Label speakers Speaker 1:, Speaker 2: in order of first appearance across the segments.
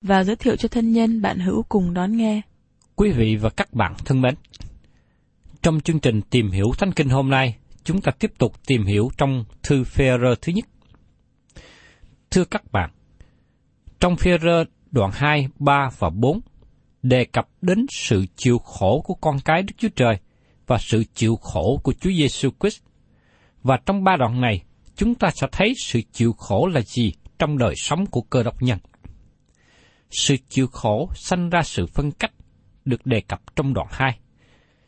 Speaker 1: và giới thiệu cho thân nhân bạn hữu cùng đón nghe.
Speaker 2: Quý vị và các bạn thân mến, trong chương trình tìm hiểu Thánh Kinh hôm nay, chúng ta tiếp tục tìm hiểu trong thư Phêrô thứ nhất. Thưa các bạn, trong Phêrô đoạn 2, 3 và 4 đề cập đến sự chịu khổ của con cái Đức Chúa Trời và sự chịu khổ của Chúa Giêsu Christ. Và trong ba đoạn này, chúng ta sẽ thấy sự chịu khổ là gì trong đời sống của cơ đốc nhân. Sự chịu khổ sanh ra sự phân cách được đề cập trong đoạn 2.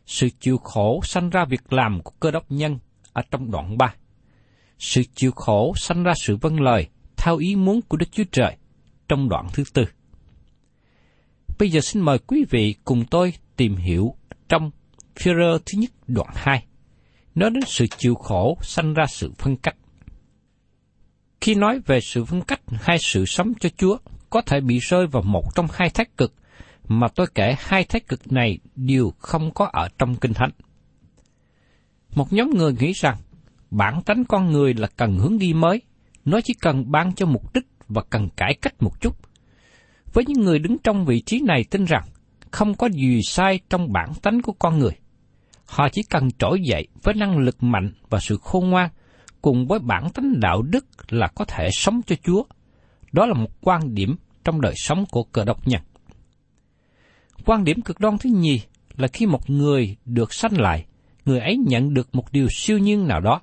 Speaker 2: Sự chịu khổ sanh ra việc làm của cơ đốc nhân ở trong đoạn 3. Sự chịu khổ sanh ra sự vâng lời theo ý muốn của Đức Chúa Trời trong đoạn thứ tư. Bây giờ xin mời quý vị cùng tôi tìm hiểu trong Führer thứ nhất đoạn 2, nói đến sự chịu khổ sanh ra sự phân cách. Khi nói về sự phân cách hay sự sống cho Chúa, có thể bị rơi vào một trong hai thái cực, mà tôi kể hai thái cực này đều không có ở trong Kinh Thánh. Một nhóm người nghĩ rằng, bản tánh con người là cần hướng đi mới, nó chỉ cần ban cho mục đích và cần cải cách một chút. Với những người đứng trong vị trí này tin rằng, không có gì sai trong bản tánh của con người. Họ chỉ cần trỗi dậy với năng lực mạnh và sự khôn ngoan, cùng với bản tánh đạo đức là có thể sống cho Chúa. Đó là một quan điểm trong đời sống của cơ đốc nhân. Quan điểm cực đoan thứ nhì là khi một người được sanh lại, người ấy nhận được một điều siêu nhiên nào đó,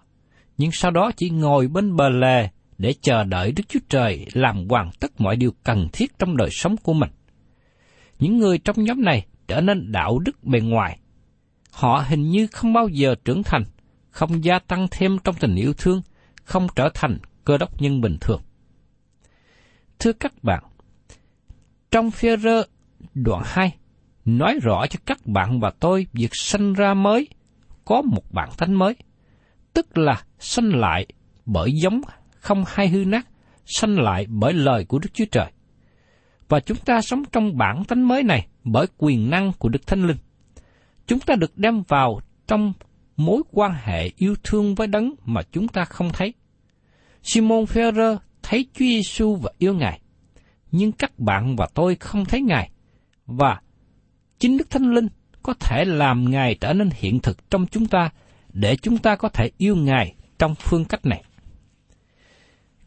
Speaker 2: nhưng sau đó chỉ ngồi bên bờ lề để chờ đợi Đức Chúa Trời làm hoàn tất mọi điều cần thiết trong đời sống của mình. Những người trong nhóm này trở nên đạo đức bề ngoài. Họ hình như không bao giờ trưởng thành, không gia tăng thêm trong tình yêu thương, không trở thành cơ đốc nhân bình thường. Thưa các bạn, trong phía rơ đoạn 2, nói rõ cho các bạn và tôi việc sanh ra mới, có một bản tánh mới, tức là sanh lại bởi giống không hay hư nát, sanh lại bởi lời của Đức Chúa Trời. Và chúng ta sống trong bản tánh mới này bởi quyền năng của Đức Thánh Linh. Chúng ta được đem vào trong mối quan hệ yêu thương với đấng mà chúng ta không thấy. Simon Ferrer thấy Chúa Giêsu và yêu Ngài, nhưng các bạn và tôi không thấy Ngài, và chính Đức Thánh Linh có thể làm Ngài trở nên hiện thực trong chúng ta để chúng ta có thể yêu Ngài trong phương cách này.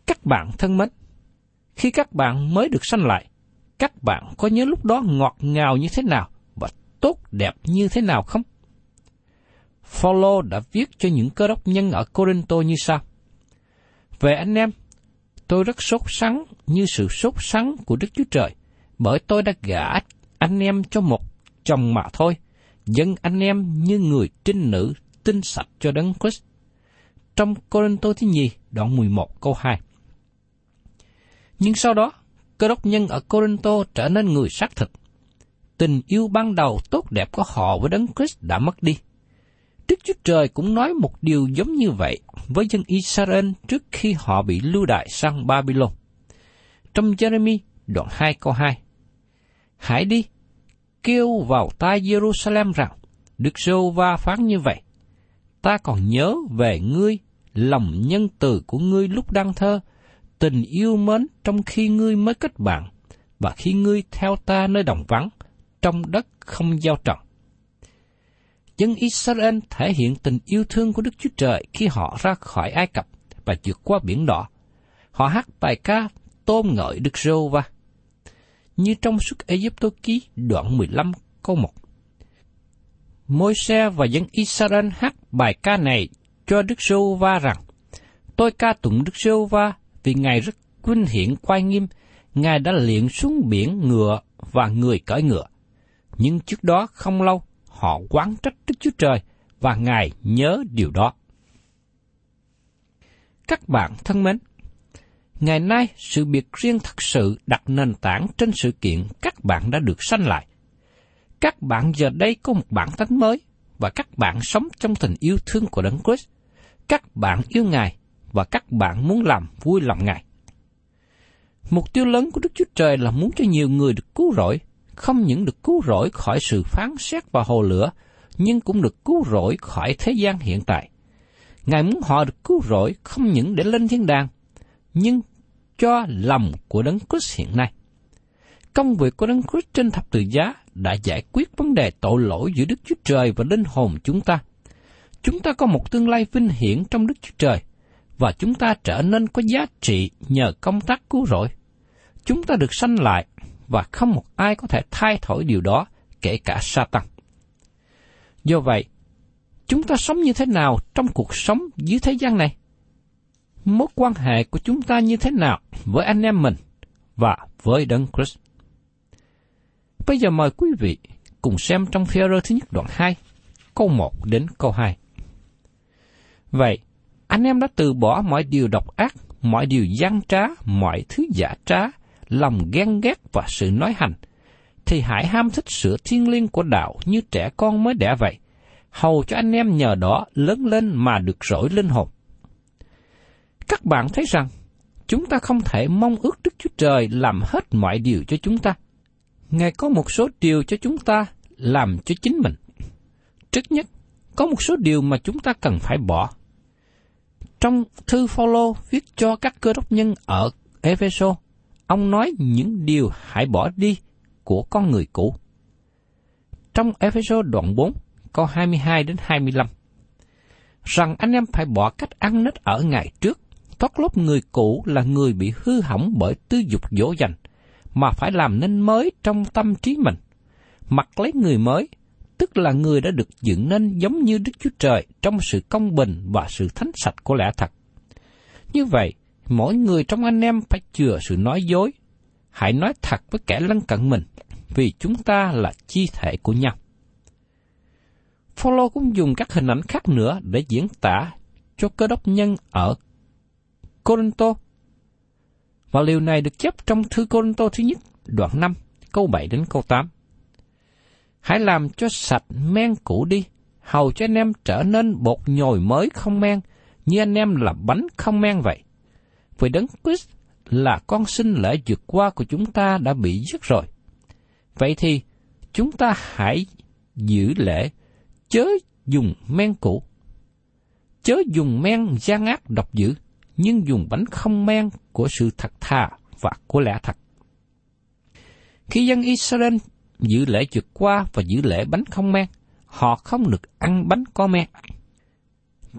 Speaker 2: Các bạn thân mến, khi các bạn mới được sanh lại, các bạn có nhớ lúc đó ngọt ngào như thế nào và tốt đẹp như thế nào không? Phaolô đã viết cho những cơ đốc nhân ở Corinto như sau. Về anh em, tôi rất sốt sắng như sự sốt sắng của Đức Chúa Trời, bởi tôi đã gả anh em cho một chồng mà thôi, dân anh em như người trinh nữ tinh sạch cho đấng Christ. Trong Corinto thứ nhì, đoạn 11 câu 2. Nhưng sau đó, cơ đốc nhân ở Corinto trở nên người xác thực Tình yêu ban đầu tốt đẹp của họ với đấng Christ đã mất đi. Đức Chúa Trời cũng nói một điều giống như vậy với dân Israel trước khi họ bị lưu đại sang Babylon. Trong Jeremy đoạn 2 câu 2 Hãy đi, kêu vào tai Jerusalem rằng, Đức Sô Va phán như vậy. Ta còn nhớ về ngươi, lòng nhân từ của ngươi lúc đang thơ, tình yêu mến trong khi ngươi mới kết bạn, và khi ngươi theo ta nơi đồng vắng, trong đất không giao trọng Dân Israel thể hiện tình yêu thương của Đức Chúa Trời khi họ ra khỏi Ai Cập và vượt qua biển đỏ. Họ hát bài ca tôn ngợi Đức Rô Va. Như trong suốt Egypto ký đoạn 15 câu 1. Môi-se và dân Israel hát bài ca này cho Đức Rô Va rằng, Tôi ca tụng Đức Rô Va vì Ngài rất vinh hiển quay nghiêm, Ngài đã luyện xuống biển ngựa và người cởi ngựa. Nhưng trước đó không lâu, họ quán trách Đức Chúa Trời và Ngài nhớ điều đó. Các bạn thân mến, ngày nay sự biệt riêng thật sự đặt nền tảng trên sự kiện các bạn đã được sanh lại. Các bạn giờ đây có một bản tánh mới và các bạn sống trong tình yêu thương của Đấng Christ. Các bạn yêu Ngài và các bạn muốn làm vui lòng Ngài. Mục tiêu lớn của Đức Chúa Trời là muốn cho nhiều người được cứu rỗi không những được cứu rỗi khỏi sự phán xét và hồ lửa, nhưng cũng được cứu rỗi khỏi thế gian hiện tại. Ngài muốn họ được cứu rỗi không những để lên thiên đàng, nhưng cho lòng của Đấng Christ hiện nay. Công việc của Đấng Christ trên thập tự giá đã giải quyết vấn đề tội lỗi giữa Đức Chúa Trời và linh hồn chúng ta. Chúng ta có một tương lai vinh hiển trong Đức Chúa Trời, và chúng ta trở nên có giá trị nhờ công tác cứu rỗi. Chúng ta được sanh lại và không một ai có thể thay đổi điều đó, kể cả Satan. Do vậy, chúng ta sống như thế nào trong cuộc sống dưới thế gian này? Mối quan hệ của chúng ta như thế nào với anh em mình và với Đấng Christ? Bây giờ mời quý vị cùng xem trong phi thứ nhất đoạn 2, câu 1 đến câu 2. Vậy, anh em đã từ bỏ mọi điều độc ác, mọi điều gian trá, mọi thứ giả trá, lòng ghen ghét và sự nói hành, thì hãy ham thích sự thiên liêng của đạo như trẻ con mới đẻ vậy, hầu cho anh em nhờ đó lớn lên mà được rỗi linh hồn. Các bạn thấy rằng, chúng ta không thể mong ước Đức Chúa Trời làm hết mọi điều cho chúng ta. Ngài có một số điều cho chúng ta làm cho chính mình. Trước nhất, có một số điều mà chúng ta cần phải bỏ. Trong thư Phaolô viết cho các cơ đốc nhân ở Ephesos, ông nói những điều hãy bỏ đi của con người cũ. Trong Ephesos đoạn 4, câu 22 đến 25, rằng anh em phải bỏ cách ăn nết ở ngày trước, thoát lốt người cũ là người bị hư hỏng bởi tư dục dỗ dành, mà phải làm nên mới trong tâm trí mình. Mặc lấy người mới, tức là người đã được dựng nên giống như Đức Chúa Trời trong sự công bình và sự thánh sạch của lẽ thật. Như vậy, mỗi người trong anh em phải chừa sự nói dối. Hãy nói thật với kẻ lân cận mình, vì chúng ta là chi thể của nhau. Phaolô cũng dùng các hình ảnh khác nữa để diễn tả cho cơ đốc nhân ở Corinto. Và điều này được chép trong thư Corinto thứ nhất, đoạn 5, câu 7 đến câu 8. Hãy làm cho sạch men cũ đi, hầu cho anh em trở nên bột nhồi mới không men, như anh em là bánh không men vậy vì đấng Christ là con sinh lễ vượt qua của chúng ta đã bị giết rồi. Vậy thì, chúng ta hãy giữ lễ, chớ dùng men cũ. Chớ dùng men gian ác độc dữ, nhưng dùng bánh không men của sự thật thà và của lẽ thật. Khi dân Israel giữ lễ vượt qua và giữ lễ bánh không men, họ không được ăn bánh có men.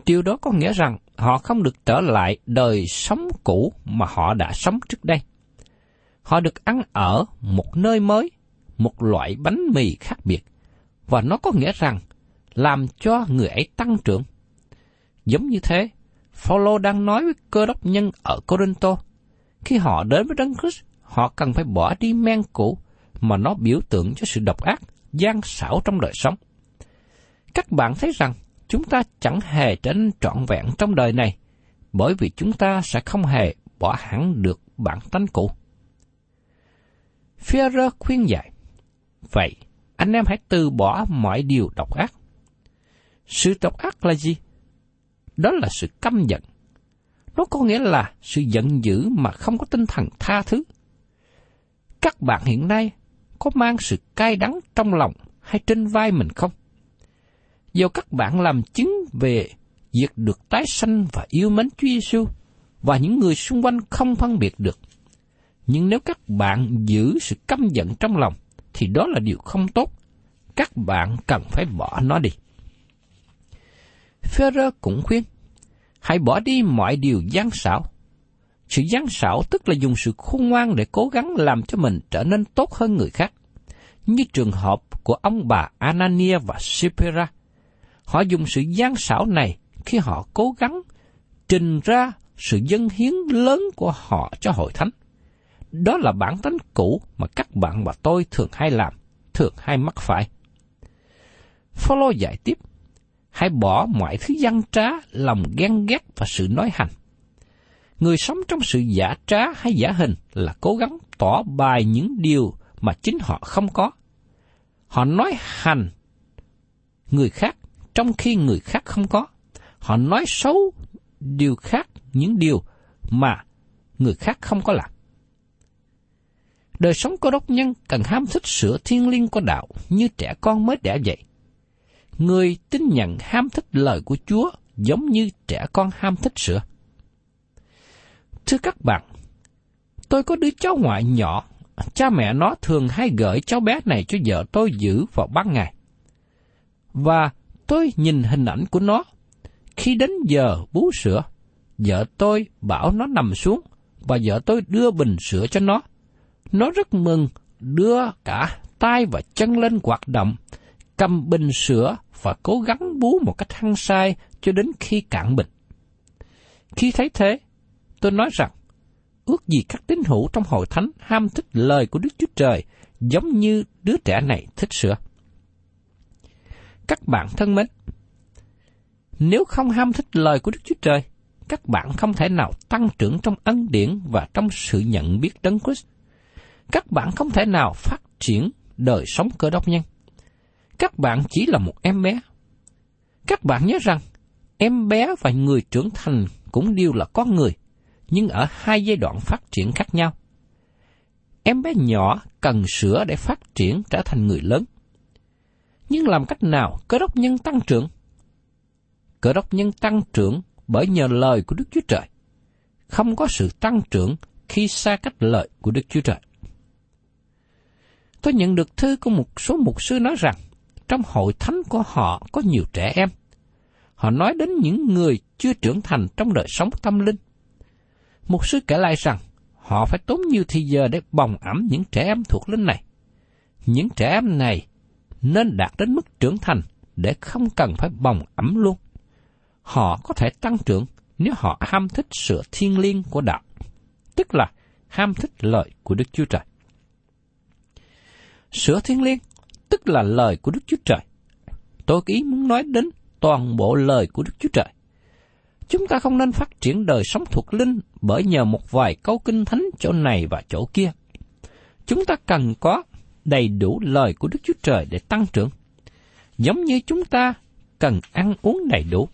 Speaker 2: Điều đó có nghĩa rằng họ không được trở lại đời sống cũ mà họ đã sống trước đây. Họ được ăn ở một nơi mới, một loại bánh mì khác biệt, và nó có nghĩa rằng làm cho người ấy tăng trưởng. Giống như thế, Phaolô đang nói với cơ đốc nhân ở Corinto, khi họ đến với Đấng Christ, họ cần phải bỏ đi men cũ mà nó biểu tượng cho sự độc ác, gian xảo trong đời sống. Các bạn thấy rằng chúng ta chẳng hề trở nên trọn vẹn trong đời này, bởi vì chúng ta sẽ không hề bỏ hẳn được bản tánh cũ. Führer khuyên dạy, vậy anh em hãy từ bỏ mọi điều độc ác. Sự độc ác là gì? Đó là sự căm giận. Nó có nghĩa là sự giận dữ mà không có tinh thần tha thứ. Các bạn hiện nay có mang sự cay đắng trong lòng hay trên vai mình không? Do các bạn làm chứng về việc được tái sanh và yêu mến Chúa Giêsu và những người xung quanh không phân biệt được. Nhưng nếu các bạn giữ sự căm giận trong lòng, thì đó là điều không tốt. Các bạn cần phải bỏ nó đi. Phêrô cũng khuyên, hãy bỏ đi mọi điều gian xảo. Sự gian xảo tức là dùng sự khôn ngoan để cố gắng làm cho mình trở nên tốt hơn người khác. Như trường hợp của ông bà Anania và Sipera. Họ dùng sự gian xảo này khi họ cố gắng trình ra sự dân hiến lớn của họ cho hội thánh. Đó là bản tính cũ mà các bạn và tôi thường hay làm, thường hay mắc phải. Phaolô giải tiếp, hãy bỏ mọi thứ gian trá, lòng ghen ghét và sự nói hành. Người sống trong sự giả trá hay giả hình là cố gắng tỏ bài những điều mà chính họ không có. Họ nói hành người khác trong khi người khác không có. Họ nói xấu điều khác, những điều mà người khác không có làm. Đời sống cơ đốc nhân cần ham thích sữa thiên liêng của đạo như trẻ con mới đẻ dậy. Người tin nhận ham thích lời của Chúa giống như trẻ con ham thích sữa. Thưa các bạn, tôi có đứa cháu ngoại nhỏ, cha mẹ nó thường hay gửi cháu bé này cho vợ tôi giữ vào ban ngày. Và tôi nhìn hình ảnh của nó. Khi đến giờ bú sữa, vợ tôi bảo nó nằm xuống và vợ tôi đưa bình sữa cho nó. Nó rất mừng, đưa cả tay và chân lên hoạt động, cầm bình sữa và cố gắng bú một cách hăng say cho đến khi cạn bình. Khi thấy thế, tôi nói rằng, ước gì các tín hữu trong hội thánh ham thích lời của Đức Chúa Trời giống như đứa trẻ này thích sữa. Các bạn thân mến, nếu không ham thích lời của Đức Chúa Trời, các bạn không thể nào tăng trưởng trong ân điển và trong sự nhận biết đấng Christ. Các bạn không thể nào phát triển đời sống cơ đốc nhân. Các bạn chỉ là một em bé. Các bạn nhớ rằng, em bé và người trưởng thành cũng đều là con người, nhưng ở hai giai đoạn phát triển khác nhau. Em bé nhỏ cần sữa để phát triển trở thành người lớn. Nhưng làm cách nào cơ đốc nhân tăng trưởng? Cơ đốc nhân tăng trưởng bởi nhờ lời của Đức Chúa Trời. Không có sự tăng trưởng khi xa cách lời của Đức Chúa Trời. Tôi nhận được thư của một số mục sư nói rằng, trong hội thánh của họ có nhiều trẻ em. Họ nói đến những người chưa trưởng thành trong đời sống tâm linh. Mục sư kể lại rằng, họ phải tốn nhiều thời giờ để bồng ẩm những trẻ em thuộc linh này. Những trẻ em này nên đạt đến mức trưởng thành để không cần phải bồng ẩm luôn. Họ có thể tăng trưởng nếu họ ham thích sự thiên liêng của đạo, tức là ham thích lời của Đức Chúa Trời. Sửa thiên liêng, tức là lời của Đức Chúa Trời. Tôi ý muốn nói đến toàn bộ lời của Đức Chúa Trời. Chúng ta không nên phát triển đời sống thuộc linh bởi nhờ một vài câu kinh thánh chỗ này và chỗ kia. Chúng ta cần có đầy đủ lời của Đức Chúa Trời để tăng trưởng. Giống như chúng ta cần ăn uống đầy đủ.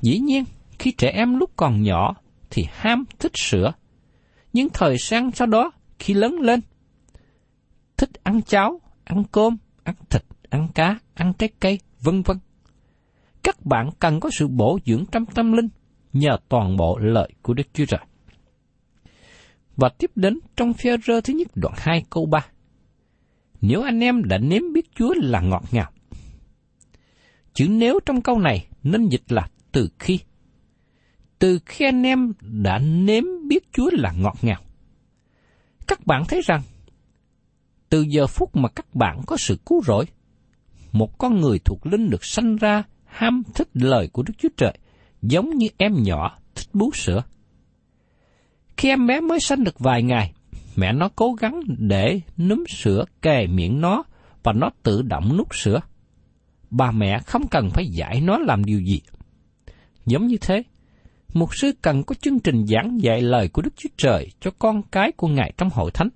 Speaker 2: Dĩ nhiên, khi trẻ em lúc còn nhỏ thì ham thích sữa, nhưng thời gian sau đó khi lớn lên, thích ăn cháo, ăn cơm, ăn thịt, ăn cá, ăn trái cây, vân vân. Các bạn cần có sự bổ dưỡng trong tâm linh nhờ toàn bộ lợi của Đức Chúa Trời. Và tiếp đến trong phía rơ thứ nhất đoạn 2 câu 3. Nếu anh em đã nếm biết Chúa là ngọt ngào. Chữ nếu trong câu này nên dịch là từ khi. Từ khi anh em đã nếm biết Chúa là ngọt ngào. Các bạn thấy rằng, từ giờ phút mà các bạn có sự cứu rỗi, một con người thuộc linh được sanh ra ham thích lời của Đức Chúa Trời, giống như em nhỏ thích bú sữa. Khi em bé mới sanh được vài ngày, mẹ nó cố gắng để núm sữa kề miệng nó và nó tự động nút sữa. Bà mẹ không cần phải dạy nó làm điều gì. Giống như thế, mục sư cần có chương trình giảng dạy lời của Đức Chúa Trời cho con cái của Ngài trong hội thánh.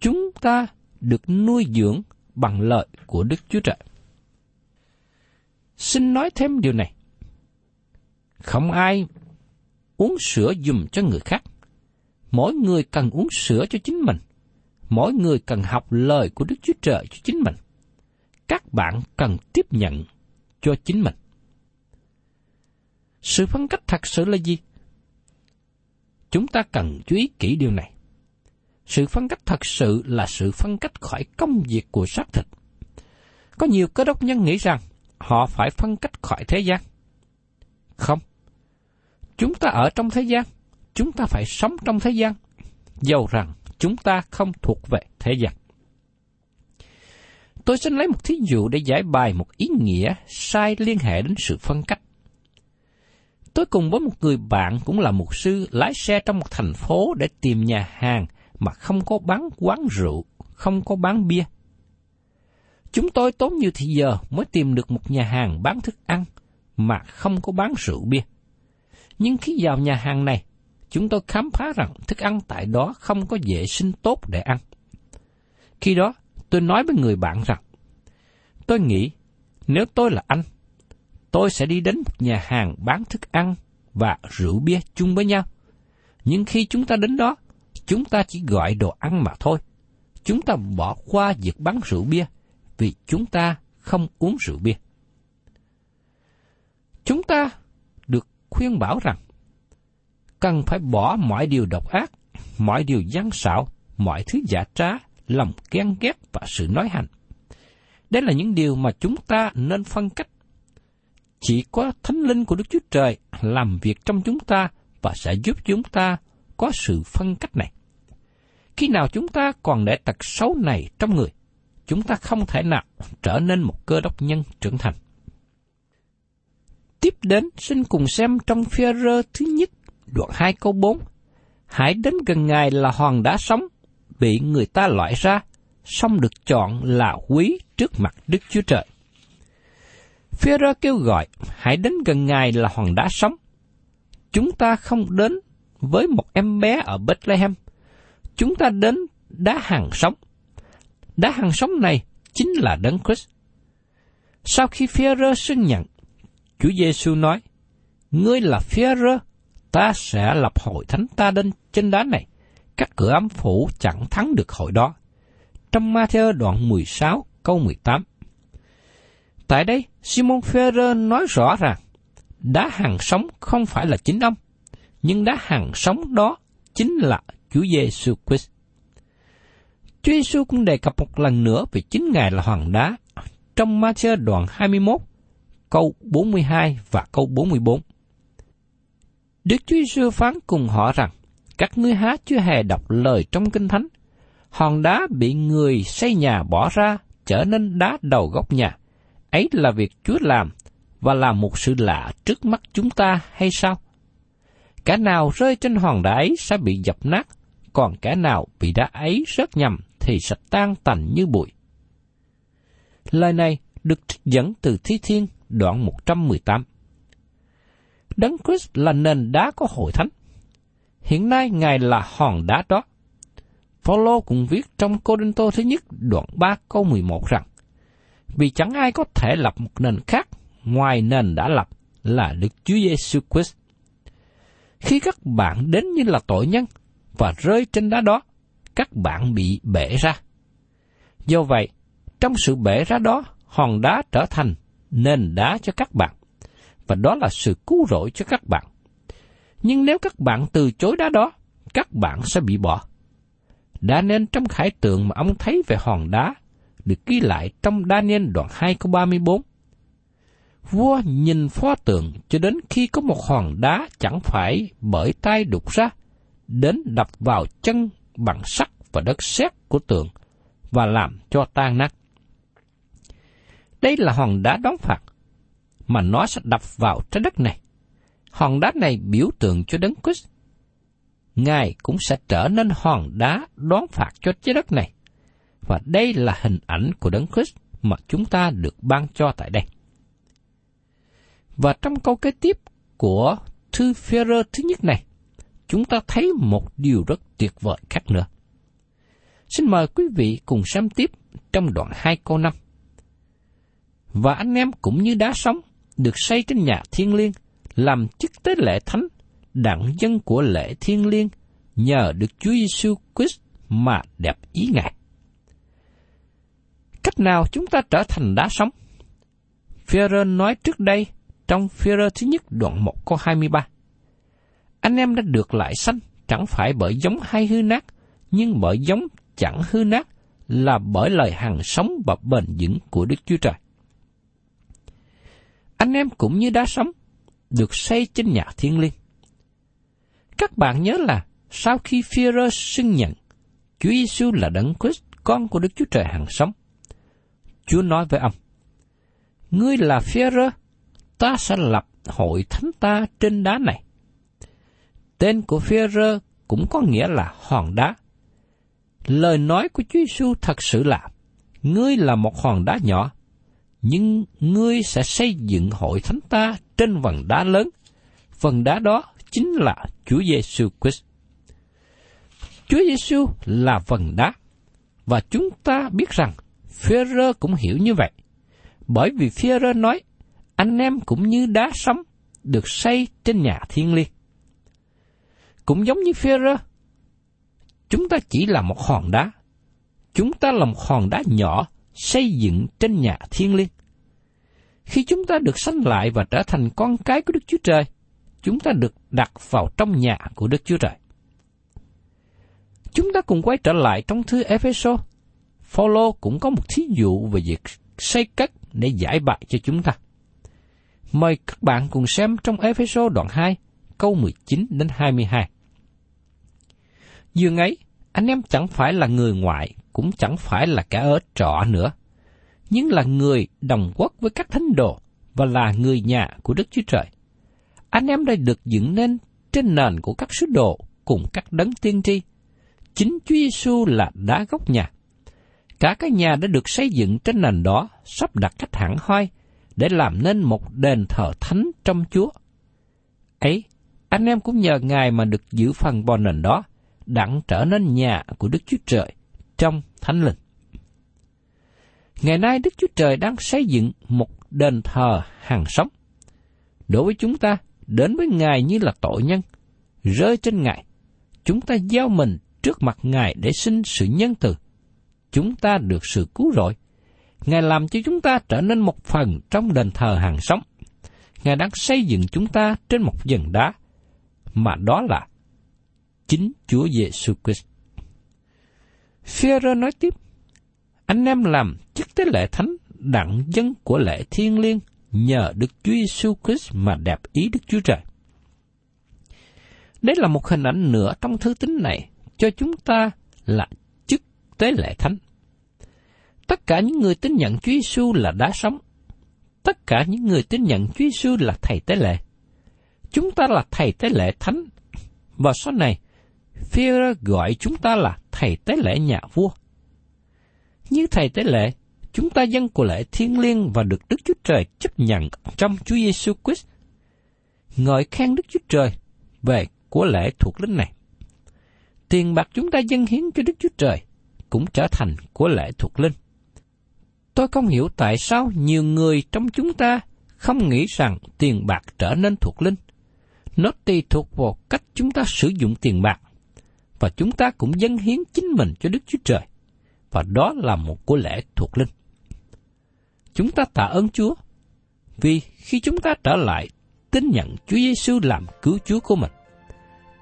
Speaker 2: Chúng ta được nuôi dưỡng bằng lợi của Đức Chúa Trời. Xin nói thêm điều này. Không ai uống sữa dùm cho người khác. Mỗi người cần uống sữa cho chính mình. Mỗi người cần học lời của Đức Chúa Trời cho chính mình. Các bạn cần tiếp nhận cho chính mình. Sự phân cách thật sự là gì? Chúng ta cần chú ý kỹ điều này. Sự phân cách thật sự là sự phân cách khỏi công việc của xác thịt. Có nhiều cơ đốc nhân nghĩ rằng họ phải phân cách khỏi thế gian. Không. Chúng ta ở trong thế gian, chúng ta phải sống trong thế gian, dầu rằng chúng ta không thuộc về thế gian. Tôi xin lấy một thí dụ để giải bài một ý nghĩa sai liên hệ đến sự phân cách. Tôi cùng với một người bạn cũng là một sư lái xe trong một thành phố để tìm nhà hàng mà không có bán quán rượu, không có bán bia. Chúng tôi tốn nhiều thời giờ mới tìm được một nhà hàng bán thức ăn mà không có bán rượu bia. Nhưng khi vào nhà hàng này, chúng tôi khám phá rằng thức ăn tại đó không có vệ sinh tốt để ăn. Khi đó, tôi nói với người bạn rằng, tôi nghĩ nếu tôi là anh, tôi sẽ đi đến một nhà hàng bán thức ăn và rượu bia chung với nhau. Nhưng khi chúng ta đến đó, chúng ta chỉ gọi đồ ăn mà thôi. Chúng ta bỏ qua việc bán rượu bia vì chúng ta không uống rượu bia. Chúng ta được khuyên bảo rằng cần phải bỏ mọi điều độc ác, mọi điều gian xạo, mọi thứ giả trá, lòng ghen ghét và sự nói hành. Đây là những điều mà chúng ta nên phân cách. Chỉ có Thánh Linh của Đức Chúa Trời làm việc trong chúng ta và sẽ giúp chúng ta có sự phân cách này. Khi nào chúng ta còn để tật xấu này trong người, chúng ta không thể nào trở nên một cơ đốc nhân trưởng thành. Tiếp đến, xin cùng xem trong phi rơ thứ nhất, đoạn 2 câu 4. Hãy đến gần Ngài là hòn đá sống, bị người ta loại ra, xong được chọn là quý trước mặt Đức Chúa Trời. phía rơ kêu gọi, hãy đến gần Ngài là hòn đá sống. Chúng ta không đến với một em bé ở Bethlehem. Chúng ta đến đá hàng sống. Đá hàng sống này chính là Đấng Christ. Sau khi phía rơ xưng nhận, Chúa Giêsu nói, Ngươi là phía rơ ta sẽ lập hội thánh ta đến trên đá này. Các cửa ấm phủ chẳng thắng được hội đó. Trong Matthew đoạn 16 câu 18. Tại đây, Simon Phi-rơ nói rõ rằng đá hàng sống không phải là chính ông, nhưng đá hàng sống đó chính là Chúa Giêsu Christ. Chúa Giêsu cũng đề cập một lần nữa về chính Ngài là hoàng đá trong Matthew đoạn 21, câu 42 và câu 44. Đức Chúa Giêsu phán cùng họ rằng, các ngươi há chưa hề đọc lời trong Kinh Thánh. Hòn đá bị người xây nhà bỏ ra trở nên đá đầu góc nhà. Ấy là việc Chúa làm và là một sự lạ trước mắt chúng ta hay sao? Cả nào rơi trên hòn đá ấy sẽ bị dập nát, còn cả nào bị đá ấy rớt nhầm thì sẽ tan tành như bụi. Lời này được trích dẫn từ Thi Thiên đoạn 118. Đấng Christ là nền đá của hội thánh. Hiện nay Ngài là hòn đá đó. Phaolô cũng viết trong Cô Đinh Tô thứ nhất đoạn 3 câu 11 rằng Vì chẳng ai có thể lập một nền khác ngoài nền đã lập là Đức Chúa Giêsu Christ. Khi các bạn đến như là tội nhân và rơi trên đá đó, các bạn bị bể ra. Do vậy, trong sự bể ra đó, hòn đá trở thành nền đá cho các bạn, và đó là sự cứu rỗi cho các bạn. Nhưng nếu các bạn từ chối đá đó, các bạn sẽ bị bỏ. Đã nên trong khải tượng mà ông thấy về hòn đá, được ghi lại trong Daniel đoạn 2 câu 34. Vua nhìn pho tượng cho đến khi có một hòn đá chẳng phải bởi tay đục ra, đến đập vào chân bằng sắt và đất sét của tượng và làm cho tan nát. Đây là hòn đá đón phạt, mà nó sẽ đập vào trái đất này. Hòn đá này biểu tượng cho đấng Christ. Ngài cũng sẽ trở nên hòn đá đón phạt cho trái đất này. Và đây là hình ảnh của đấng Christ mà chúng ta được ban cho tại đây. Và trong câu kế tiếp của thư Phêrô thứ nhất này, chúng ta thấy một điều rất tuyệt vời khác nữa. Xin mời quý vị cùng xem tiếp trong đoạn 2 câu 5. Và anh em cũng như đá sống, được xây trên nhà thiên liêng, làm chức tế lễ thánh, đặng dân của lễ thiên liêng, nhờ được Chúa Giêsu Christ mà đẹp ý Ngài. Cách nào chúng ta trở thành đá sống? Phêrô nói trước đây trong Phêrô thứ nhất đoạn 1 câu 23. Anh em đã được lại sanh chẳng phải bởi giống hay hư nát, nhưng bởi giống chẳng hư nát là bởi lời hằng sống và bền vững của Đức Chúa Trời. Anh em cũng như đá sống, được xây trên nhà thiên liêng. Các bạn nhớ là sau khi Führer xưng nhận Chúa Giêsu là Đấng Christ, con của Đức Chúa Trời hàng sống, Chúa nói với ông, Ngươi là Führer, ta sẽ lập hội thánh ta trên đá này. Tên của Führer cũng có nghĩa là hòn đá. Lời nói của Chúa Giêsu thật sự là, ngươi là một hòn đá nhỏ, nhưng ngươi sẽ xây dựng hội thánh ta trên vần đá lớn. Vần đá đó chính là Chúa Giêsu Christ. Chúa Giêsu là vần đá, và chúng ta biết rằng Phêrô cũng hiểu như vậy, bởi vì Phêrô nói, anh em cũng như đá sống được xây trên nhà thiên liêng. Cũng giống như Phêrô, chúng ta chỉ là một hòn đá. Chúng ta là một hòn đá nhỏ xây dựng trên nhà thiên liêng. Khi chúng ta được sanh lại và trở thành con cái của Đức Chúa Trời, chúng ta được đặt vào trong nhà của Đức Chúa Trời. Chúng ta cùng quay trở lại trong thư Epheso. Phaolô cũng có một thí dụ về việc xây cất để giải bại cho chúng ta. Mời các bạn cùng xem trong Epheso đoạn 2, câu 19 đến 22. Dường ấy, anh em chẳng phải là người ngoại, cũng chẳng phải là kẻ ở trọ nữa, nhưng là người đồng quốc với các thánh đồ và là người nhà của Đức Chúa Trời. Anh em đây được dựng nên trên nền của các sứ đồ cùng các đấng tiên tri. Chính Chúa Giêsu là đá gốc nhà. Cả cái nhà đã được xây dựng trên nền đó, sắp đặt cách hẳn hoi, để làm nên một đền thờ thánh trong Chúa. Ấy, anh em cũng nhờ Ngài mà được giữ phần bò nền đó, đặng trở nên nhà của Đức Chúa Trời trong thánh linh. Ngày nay Đức Chúa Trời đang xây dựng một đền thờ hàng sống. Đối với chúng ta, đến với Ngài như là tội nhân, rơi trên Ngài, chúng ta giao mình trước mặt Ngài để xin sự nhân từ. Chúng ta được sự cứu rỗi. Ngài làm cho chúng ta trở nên một phần trong đền thờ hàng sống. Ngài đang xây dựng chúng ta trên một dần đá, mà đó là chính Chúa Giêsu Christ. Führer nói tiếp, anh em làm chức tế lễ thánh đặng dân của lễ thiên liêng nhờ Đức Chúa Giêsu Christ mà đẹp ý Đức Chúa Trời. Đây là một hình ảnh nữa trong thư tín này cho chúng ta là chức tế lễ thánh. Tất cả những người tin nhận Chúa Giêsu là đá sống. Tất cả những người tin nhận Chúa Giêsu là thầy tế lễ. Chúng ta là thầy tế lễ thánh. Và sau này, Führer gọi chúng ta là thầy tế lễ nhà vua. Như thầy tế lễ, chúng ta dân của lễ thiên liêng và được Đức Chúa Trời chấp nhận trong Chúa Giêsu Christ. Ngợi khen Đức Chúa Trời về của lễ thuộc linh này. Tiền bạc chúng ta dâng hiến cho Đức Chúa Trời cũng trở thành của lễ thuộc linh. Tôi không hiểu tại sao nhiều người trong chúng ta không nghĩ rằng tiền bạc trở nên thuộc linh. Nó tùy thuộc vào cách chúng ta sử dụng tiền bạc và chúng ta cũng dâng hiến chính mình cho Đức Chúa Trời. Và đó là một của lễ thuộc linh. Chúng ta tạ ơn Chúa, vì khi chúng ta trở lại tin nhận Chúa Giêsu làm cứu Chúa của mình,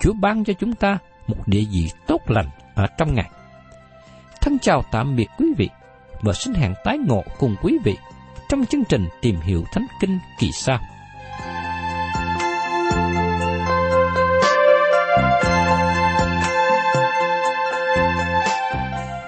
Speaker 2: Chúa ban cho chúng ta một địa vị tốt lành ở trong Ngài. Thân chào tạm biệt quý vị và xin hẹn tái ngộ cùng quý vị trong chương trình tìm hiểu Thánh Kinh kỳ sau.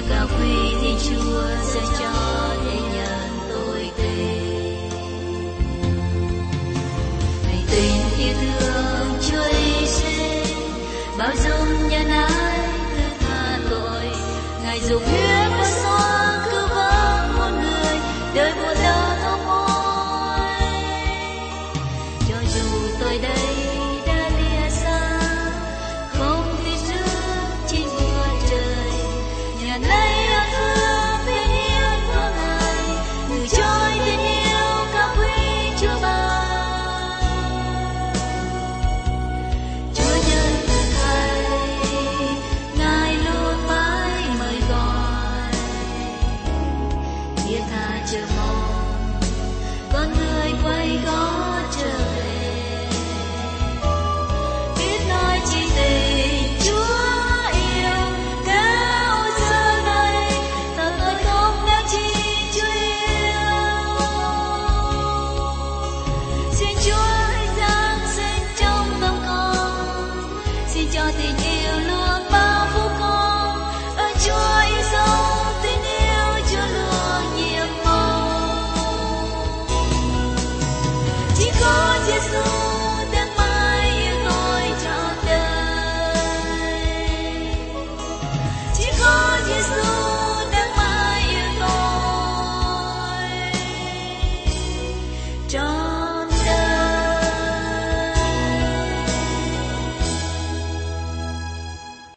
Speaker 3: việc cao thì Chúa sẽ cho thế nhân tôi tin. Hãy tin yêu thương Chúa Giêsu bao dung nhân ái tha tội ngài dùng huyết của son cứ vớt một người đời buồn